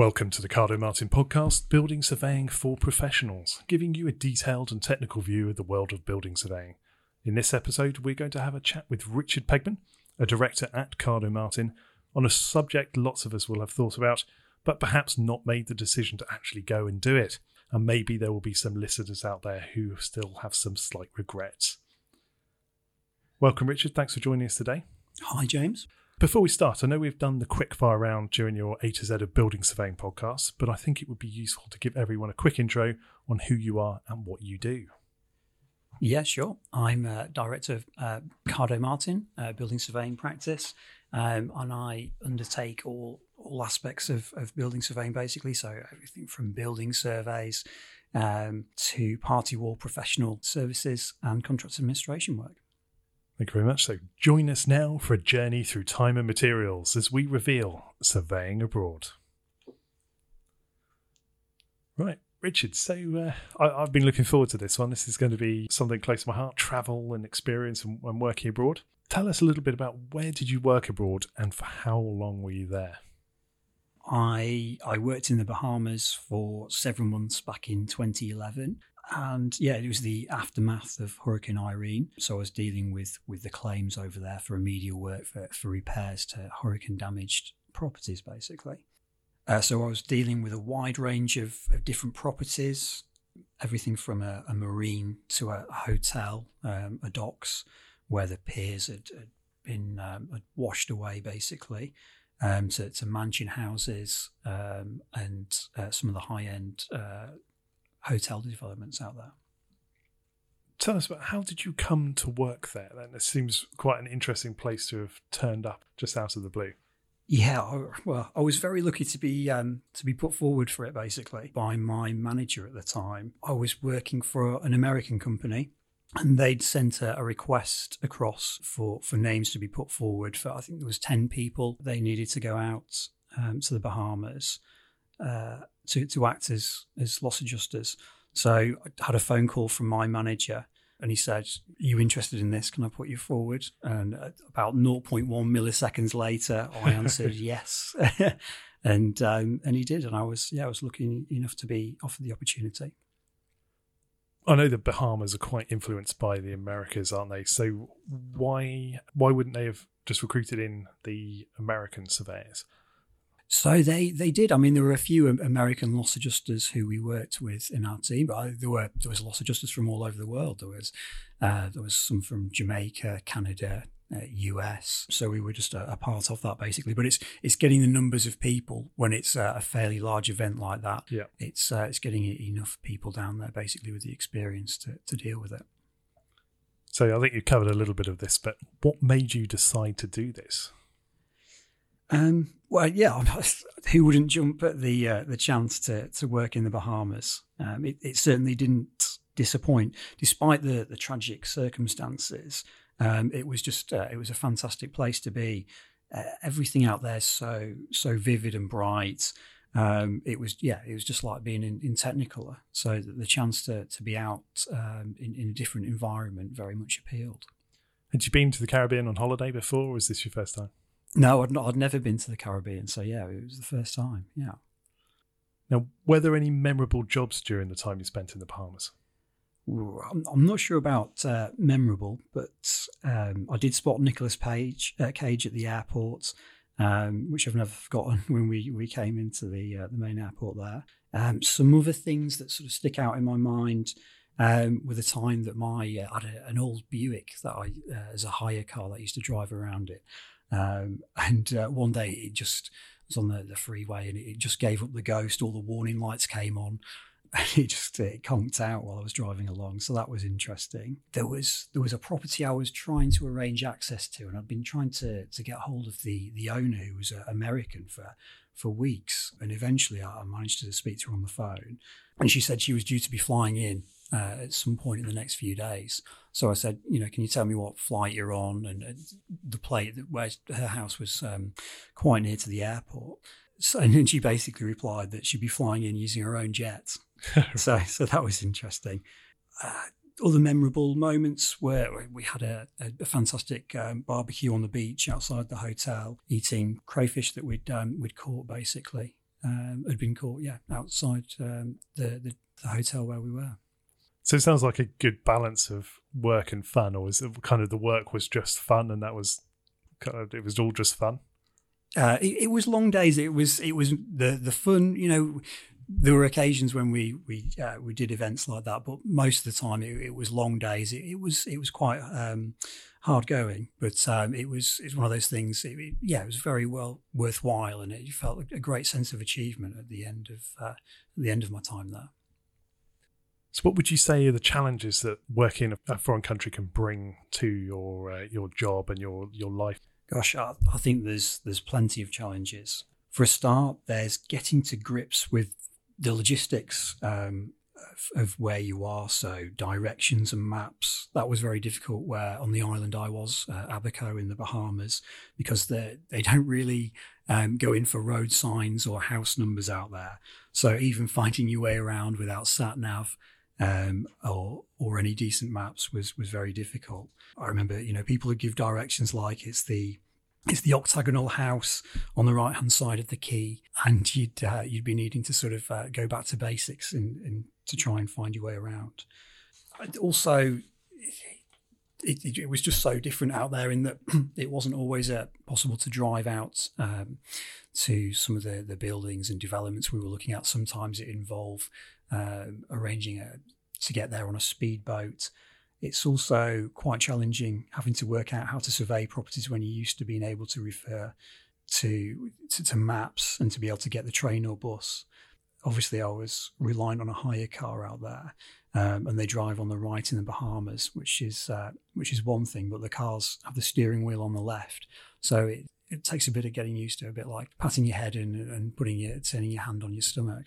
Welcome to the Cardoe Martin podcast, Building Surveying for Professionals, giving you a detailed and technical view of the world of building surveying. In this episode, we're going to have a chat with Richard Pegman, a director at Cardoe Martin, on a subject lots of us will have thought about, but perhaps not made the decision to actually go and do it. And maybe there will be some listeners out there who still have some slight regrets. Welcome, Richard. Thanks for joining us today. Hi, James. Before we start, I know we've done the quick fire round during your A to Z of building surveying podcast, but I think it would be useful to give everyone a quick intro on who you are and what you do. Yeah, sure. I'm director of uh, Cardoe Martin, uh, building surveying practice, um, and I undertake all all aspects of, of building surveying, basically. So everything from building surveys um, to party wall professional services and contract administration work. Thank you very much. So join us now for a journey through time and materials as we reveal surveying abroad. Right, Richard. So uh, I, have been looking forward to this one. This is going to be something close to my heart: travel and experience and, and working abroad. Tell us a little bit about where did you work abroad and for how long were you there? I I worked in the Bahamas for several months back in 2011. And yeah, it was the aftermath of Hurricane Irene. So I was dealing with with the claims over there for remedial work for, for repairs to hurricane damaged properties, basically. Uh, so I was dealing with a wide range of, of different properties, everything from a, a marine to a, a hotel, um, a docks, where the piers had, had been um, had washed away, basically, um, to, to, mansion houses um, and uh, some of the high end uh, hotel developments out there. Tell us about how did you come to work there? Then it seems quite an interesting place to have turned up just out of the blue. Yeah, well, I was very lucky to be um, to be put forward for it basically by my manager at the time. I was working for an American company, and they'd sent a, a, request across for for names to be put forward for. I think there was ten people. They needed to go out um, to the Bahamas uh, to to act as as loss adjusters. So I had a phone call from my manager and he said, Are you interested in this? Can I put you forward? And about 0.1 milliseconds later, I answered yes. and um, and he did. And I was, yeah, I was lucky enough to be offered the opportunity. I know the Bahamas are quite influenced by the Americas, aren't they? So why why wouldn't they have just recruited in the American surveyors? So they they did. I mean, there were a few American loss adjusters who we worked with in our team, but there were there was loss adjusters from all over the world. There was uh, there was some from Jamaica, Canada, uh, US. So we were just a, a, part of that basically. But it's it's getting the numbers of people when it's uh, a fairly large event like that. Yeah, it's uh, it's getting enough people down there basically with the experience to to deal with it. So I think you covered a little bit of this, but what made you decide to do this? Um, well, yeah, who wouldn't jump at the uh, the chance to to work in the Bahamas? Um, it, it, certainly didn't disappoint, despite the the tragic circumstances. Um, it was just uh, it was a fantastic place to be. Uh, everything out there so so vivid and bright. Um, it was yeah, it was just like being in, in Technicolor. So the chance to to be out um, in, in a different environment very much appealed. Had you been to the Caribbean on holiday before, or was this your first time? No, I'd, not, I'd never been to the Caribbean, so yeah, it was the first time. Yeah. Now, were there any memorable jobs during the time you spent in the Bahamas? I'm, I'm not sure about uh, memorable, but um, I did spot Nicholas Page uh, Cage at the airport, um, which I've never forgotten when we, we came into the uh, the main airport there. Um, some other things that sort of stick out in my mind um, with the time that my uh, I had a, an old Buick that I uh, as a hire car that I used to drive around it. Um, and uh, one day it just was on the, the freeway and it just gave up the ghost. All the warning lights came on. And it just it conked out while I was driving along, so that was interesting. There was there was a property I was trying to arrange access to, and I'd been trying to to get hold of the the owner who was uh, American for for weeks, and eventually I managed to speak to her on the phone, and she said she was due to be flying in uh, at some point in the next few days. So I said, you know, can you tell me what flight you're on? And, and the plate where her house was um, quite near to the airport. So, and then she basically replied that she'd be flying in using her own jet. so, so that was interesting. Uh, other memorable moments where we had a, a fantastic um, barbecue on the beach outside the hotel, eating crayfish that we'd um, we'd caught basically. um, had been caught, yeah, outside um, the, the, the hotel where we were. So it sounds like a good balance of work and fun, or is it kind of the work was just fun and that was kind of it was all just fun? Uh, it, it, was long days. It was it was the the fun. You know, there were occasions when we we uh, we did events like that, but most of the time it, it was long days. It, it was it was quite um, hard going, but um, it was it's one of those things. Yeah, it was very well worthwhile, and it felt a great sense of achievement at the end of uh, the end of my time there. So, what would you say are the challenges that working in a foreign country can bring to your uh, your job and your your life? Gosh, I, I think there's there's plenty of challenges. For a start, there's getting to grips with the logistics um, of, of, where you are. So directions and maps. That was very difficult. Where on the island I was, uh, Abaco in the Bahamas, because they they don't really um, go in for road signs or house numbers out there. So even finding your way around without sat nav um, or or any decent maps was was very difficult. I remember, you know, people would give directions like it's the it's the octagonal house on the right hand side of the key, and you'd uh, you'd be needing to sort of uh, go back to basics and, to try and find your way around. Also, it, it, was just so different out there in that it wasn't always uh, possible to drive out um, to some of the, the buildings and developments we were looking at. Sometimes it involved uh, arranging a, to get there on a speedboat. It's also quite challenging having to work out how to survey properties when you're used to being able to refer to, to, to maps and to be able to get the train or bus. Obviously, I was relying on a hire car out there, um, and they drive on the right in the Bahamas, which is uh, which is one thing. But the cars have the steering wheel on the left, so it, it takes a bit of getting used to, a bit like patting your head and, and putting your turning your hand on your stomach.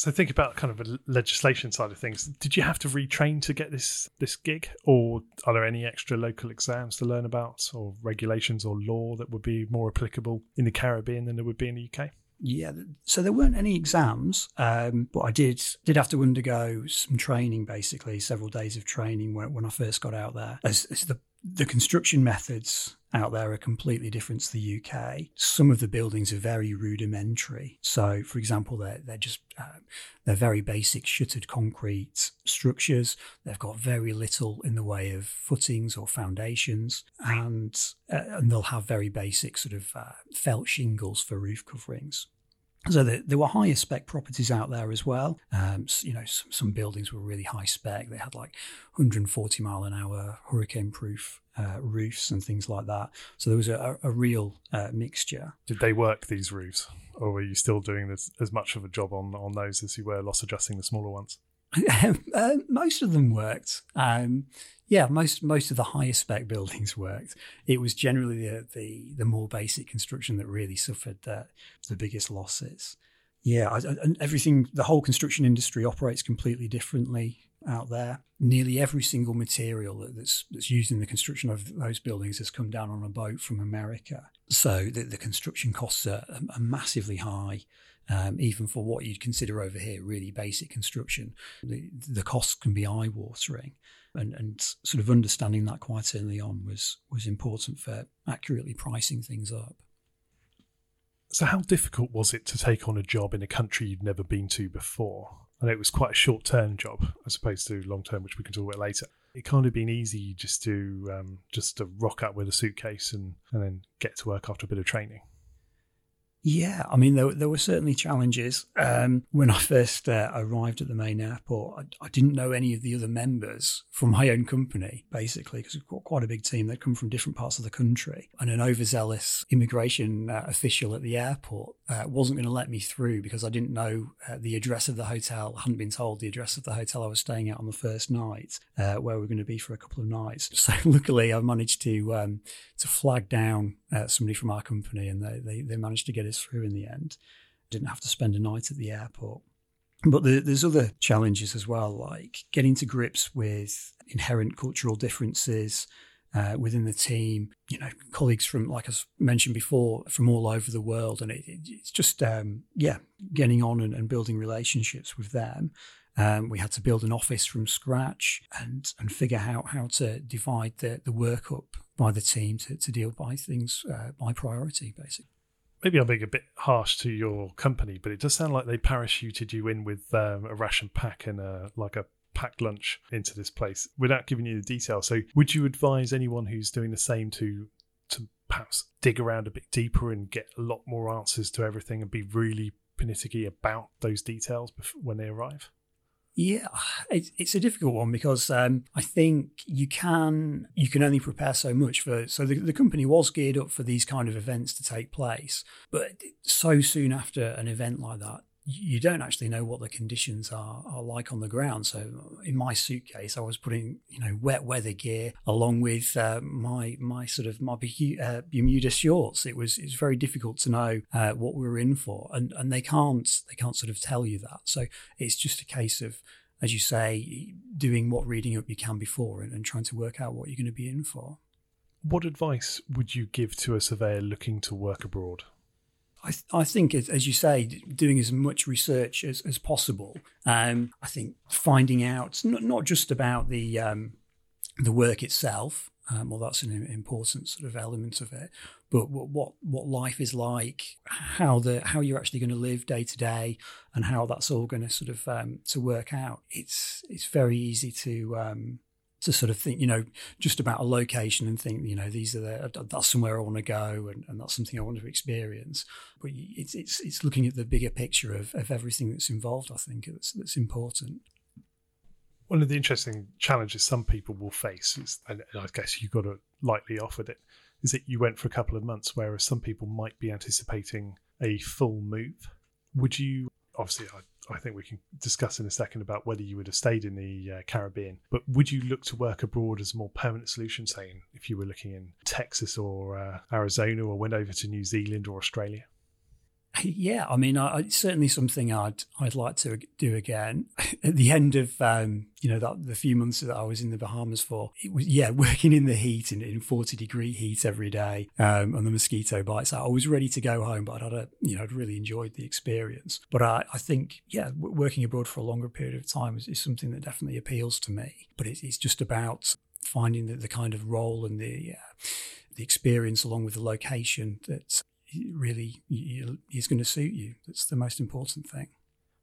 So think about kind of a legislation side of things. Did you have to retrain to get this this gig, or are there any extra local exams to learn about, or regulations or law that would be more applicable in the Caribbean than there would be in the UK? Yeah, so there weren't any exams, um, but I did did have to undergo some training, basically several days of training when, when I first got out there. As, as the the construction methods out there are completely different to the UK. Some of the buildings are very rudimentary. So, for example, they're, they're just uh, they're very basic shuttered concrete structures. They've got very little in the way of footings or foundations, and uh, and they'll have very basic sort of uh, felt shingles for roof coverings. So the, there were higher spec properties out there as well. Um, you know, some, some, buildings were really high spec. They had like 140 mile an hour hurricane proof uh, roofs and things like that. So there was a, a real uh, mixture. Did they work these roofs, or were you still doing this, as much of a job on on those as you were loss adjusting the smaller ones? uh, most of them worked. Um, yeah, most most of the higher spec buildings worked. It was generally the the, the more basic construction that really suffered the, the biggest losses. Yeah, and everything, the whole construction industry operates completely differently out there. Nearly every single material that's that's used in the construction of those buildings has come down on a boat from America. So the, the construction costs are, are massively high um, even for what you'd consider over here really basic construction. The, the costs can be eye watering. And, and sort of understanding that quite early on was was important for accurately pricing things up. So, how difficult was it to take on a job in a country you'd never been to before? And it was quite a short term job as opposed to long term, which we can talk about later. It kind of been easy just to um, just to rock up with a suitcase and, and then get to work after a bit of training. Yeah, I mean, there, there were certainly challenges. Um, when I first uh, arrived at the main airport, I, I, didn't know any of the other members from my own company, basically, because we've got quite a big team. They'd come from different parts of the country. And an overzealous immigration uh, official at the airport uh, wasn't going to let me through because I didn't know uh, the address of the hotel. I hadn't been told the address of the hotel I was staying at on the first night, uh, where we were going to be for a couple of nights. So luckily, I managed to um, to flag down uh, somebody from our company, and they, they, they managed to get through in the end. Didn't have to spend a night at the airport. But the, there's other challenges as well, like getting to grips with inherent cultural differences uh, within the team. You know, colleagues from, like I mentioned before, from all over the world, and it, it, it's just um, yeah, getting on and, and, building relationships with them. Um, we had to build an office from scratch and and figure out how to divide the, the work up by the team to, to deal by things uh, by priority, basically. Maybe I'm being a bit harsh to your company, but it does sound like they parachuted you in with um, a ration pack and a, like a packed lunch into this place without giving you the details. So, would you advise anyone who's doing the same to to perhaps dig around a bit deeper and get a lot more answers to everything and be really panicky about those details when they arrive? Yeah, it's, a difficult one because um, I think you can you can only prepare so much for. So the, the company was geared up for these kind of events to take place, but so soon after an event like that, you don't actually know what the conditions are, are like on the ground. So in my suitcase, I was putting you know wet weather gear along with uh, my my sort of my uh, Bermuda shorts. It was it's very difficult to know uh, what we were in for, and and they can't they can't sort of tell you that. So it's just a case of as you say, doing what reading up you can before and, and trying to work out what you're going to be in for. What advice would you give to a surveyor looking to work abroad? I, th- I think, as you say, doing as much research as, as possible. Um, I think finding out not, not just about the um, the work itself, um, well, that's an important sort of element of it, but what what life is like, how the how you're actually going to live day to day, and how that's all going to sort of um, to work out. It's it's very easy to um, to sort of think, you know, just about a location and think, you know, these are the, that's somewhere I want to go and, and that's something I want to experience. But it's, it's, it's looking at the bigger picture of, of everything that's involved, I think, that's, that's important. One of the interesting challenges some people will face is, and I guess you got to lightly offered it, is that you went for a couple of months, whereas some people might be anticipating a full move. Would you, obviously, I I think we can discuss in a second about whether you would have stayed in the uh, Caribbean. But would you look to work abroad as a more permanent solution, saying if you were looking in Texas or uh, Arizona or went over to New Zealand or Australia? Yeah, I mean, I, it's certainly something I'd I'd like to do again. At the end of um, you know that the few months that I was in the Bahamas for, it was yeah working in the heat in, in forty degree heat every day, um, and the mosquito bites. I was ready to go home, but I'd had a you know I'd really enjoyed the experience. But I, I think yeah, working abroad for a longer period of time is, is something that definitely appeals to me. But it's, it's just about finding the, the kind of role and the uh, the experience along with the location that really is going to suit you. That's the most important thing.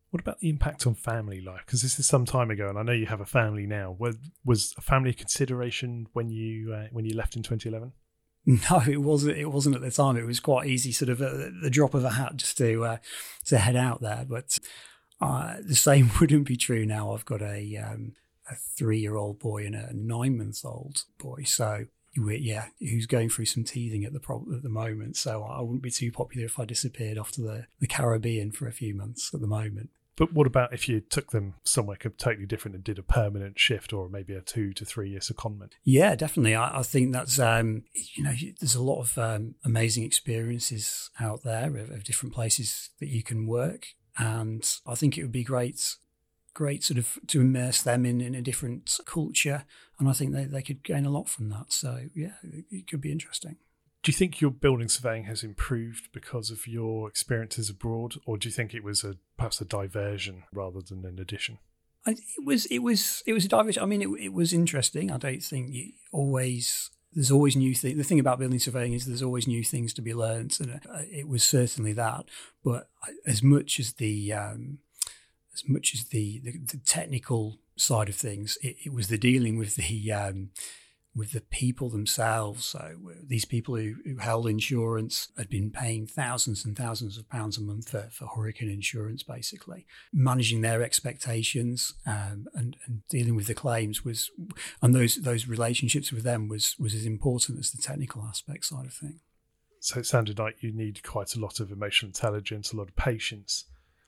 What about the impact on family life? Because this is some time ago, and I know you have a family now. Was a family consideration when you uh, when you left in 2011? No, it wasn't. It wasn't at the time. It was quite easy, sort of a, the drop of a hat, just to uh, to head out there. But uh, the same wouldn't be true now. I've got a um, a three year old boy and a nine month old boy, so yeah, who's going through some teething at the pro- at the moment. So I wouldn't be too popular if I disappeared off to the, the Caribbean for a few months at the moment. But what about if you took them somewhere totally different and did a permanent shift or maybe a two to three year secondment? Yeah, definitely. I, I think that's, um, you know, there's a lot of um, amazing experiences out there of, of different places that you can work. And I think it would be great great sort of to immerse them in, in a different culture. And I think they, they could gain a lot from that. So, yeah, it, it could be interesting. Do you think your building surveying has improved because of your experiences abroad, or do you think it was a perhaps a diversion rather than an addition? I, it was it was it was a diversion. I mean, it, it was interesting. I don't think you always there's always new things. The thing about building surveying is there's always new things to be learned, and uh, it was certainly that. But as much as the um, as much as the, the, the technical side of things, it, it, was the dealing with the um, with the people themselves. So these people who, who, held insurance had been paying thousands and thousands of pounds a month for, for hurricane insurance, basically managing their expectations um, and, and, dealing with the claims was, and those those relationships with them was was as important as the technical aspect side of things. So it sounded like you need quite a lot of emotional intelligence, a lot of patience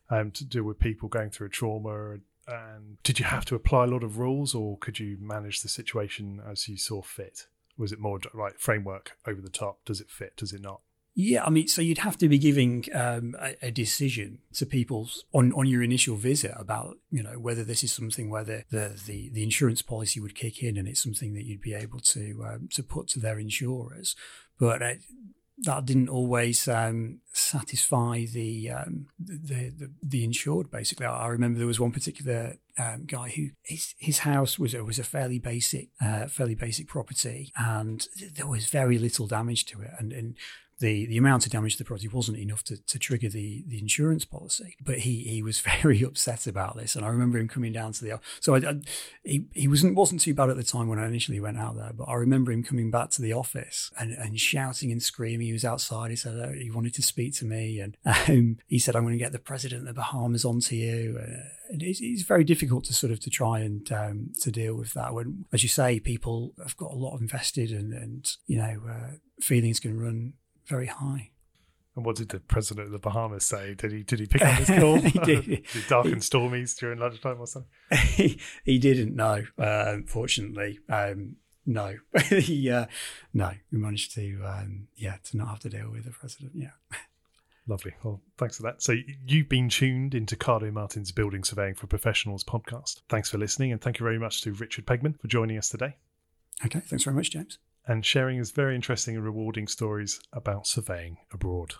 um, to deal with people going through a trauma. And did you have to apply a lot of rules, or could you manage the situation as you saw fit? Was it more like framework over the top? Does it fit? Does it not? Yeah, I mean, so you'd have to be giving um, a, a, decision to people on, on your initial visit about, you know, whether this is something where the, the, the, the insurance policy would kick in and it's something that you'd be able to um, to put to their insurers. But uh, that didn't always um, satisfy the, um, the, the, the insured. Basically, I remember there was one particular um, guy who his his house was was a fairly basic uh, fairly basic property, and there was very little damage to it, and, and the the amount of damage to the property wasn't enough to, to trigger the the insurance policy. But he he was very upset about this, and I remember him coming down to the so I, I, he he wasn't wasn't too bad at the time when I initially went out there, but I remember him coming back to the office and, and shouting and screaming. He was outside. He said uh, he wanted to speak to me, and um, he said, "I'm going to get the president of the Bahamas onto you." Uh, it's, it's, very difficult to sort of to try and um, to deal with that when, as you say, people have got a lot invested and and you know uh, feelings can run very high. And what did the president of the Bahamas say? Did he did he pick up his call? he did. did dark and stormy during lunchtime or something? he, he didn't know, uh, unfortunately. Um, no, he, uh, no, we managed to, um, yeah, to not have to deal with the president. Yeah. Lovely. Well, thanks for that. So you've been tuned into Cardoe Martin's Building Surveying for Professionals podcast. Thanks for listening, and thank you very much to Richard Pegman for joining us today. Okay, thanks very much, James and sharing his very interesting and rewarding stories about surveying abroad.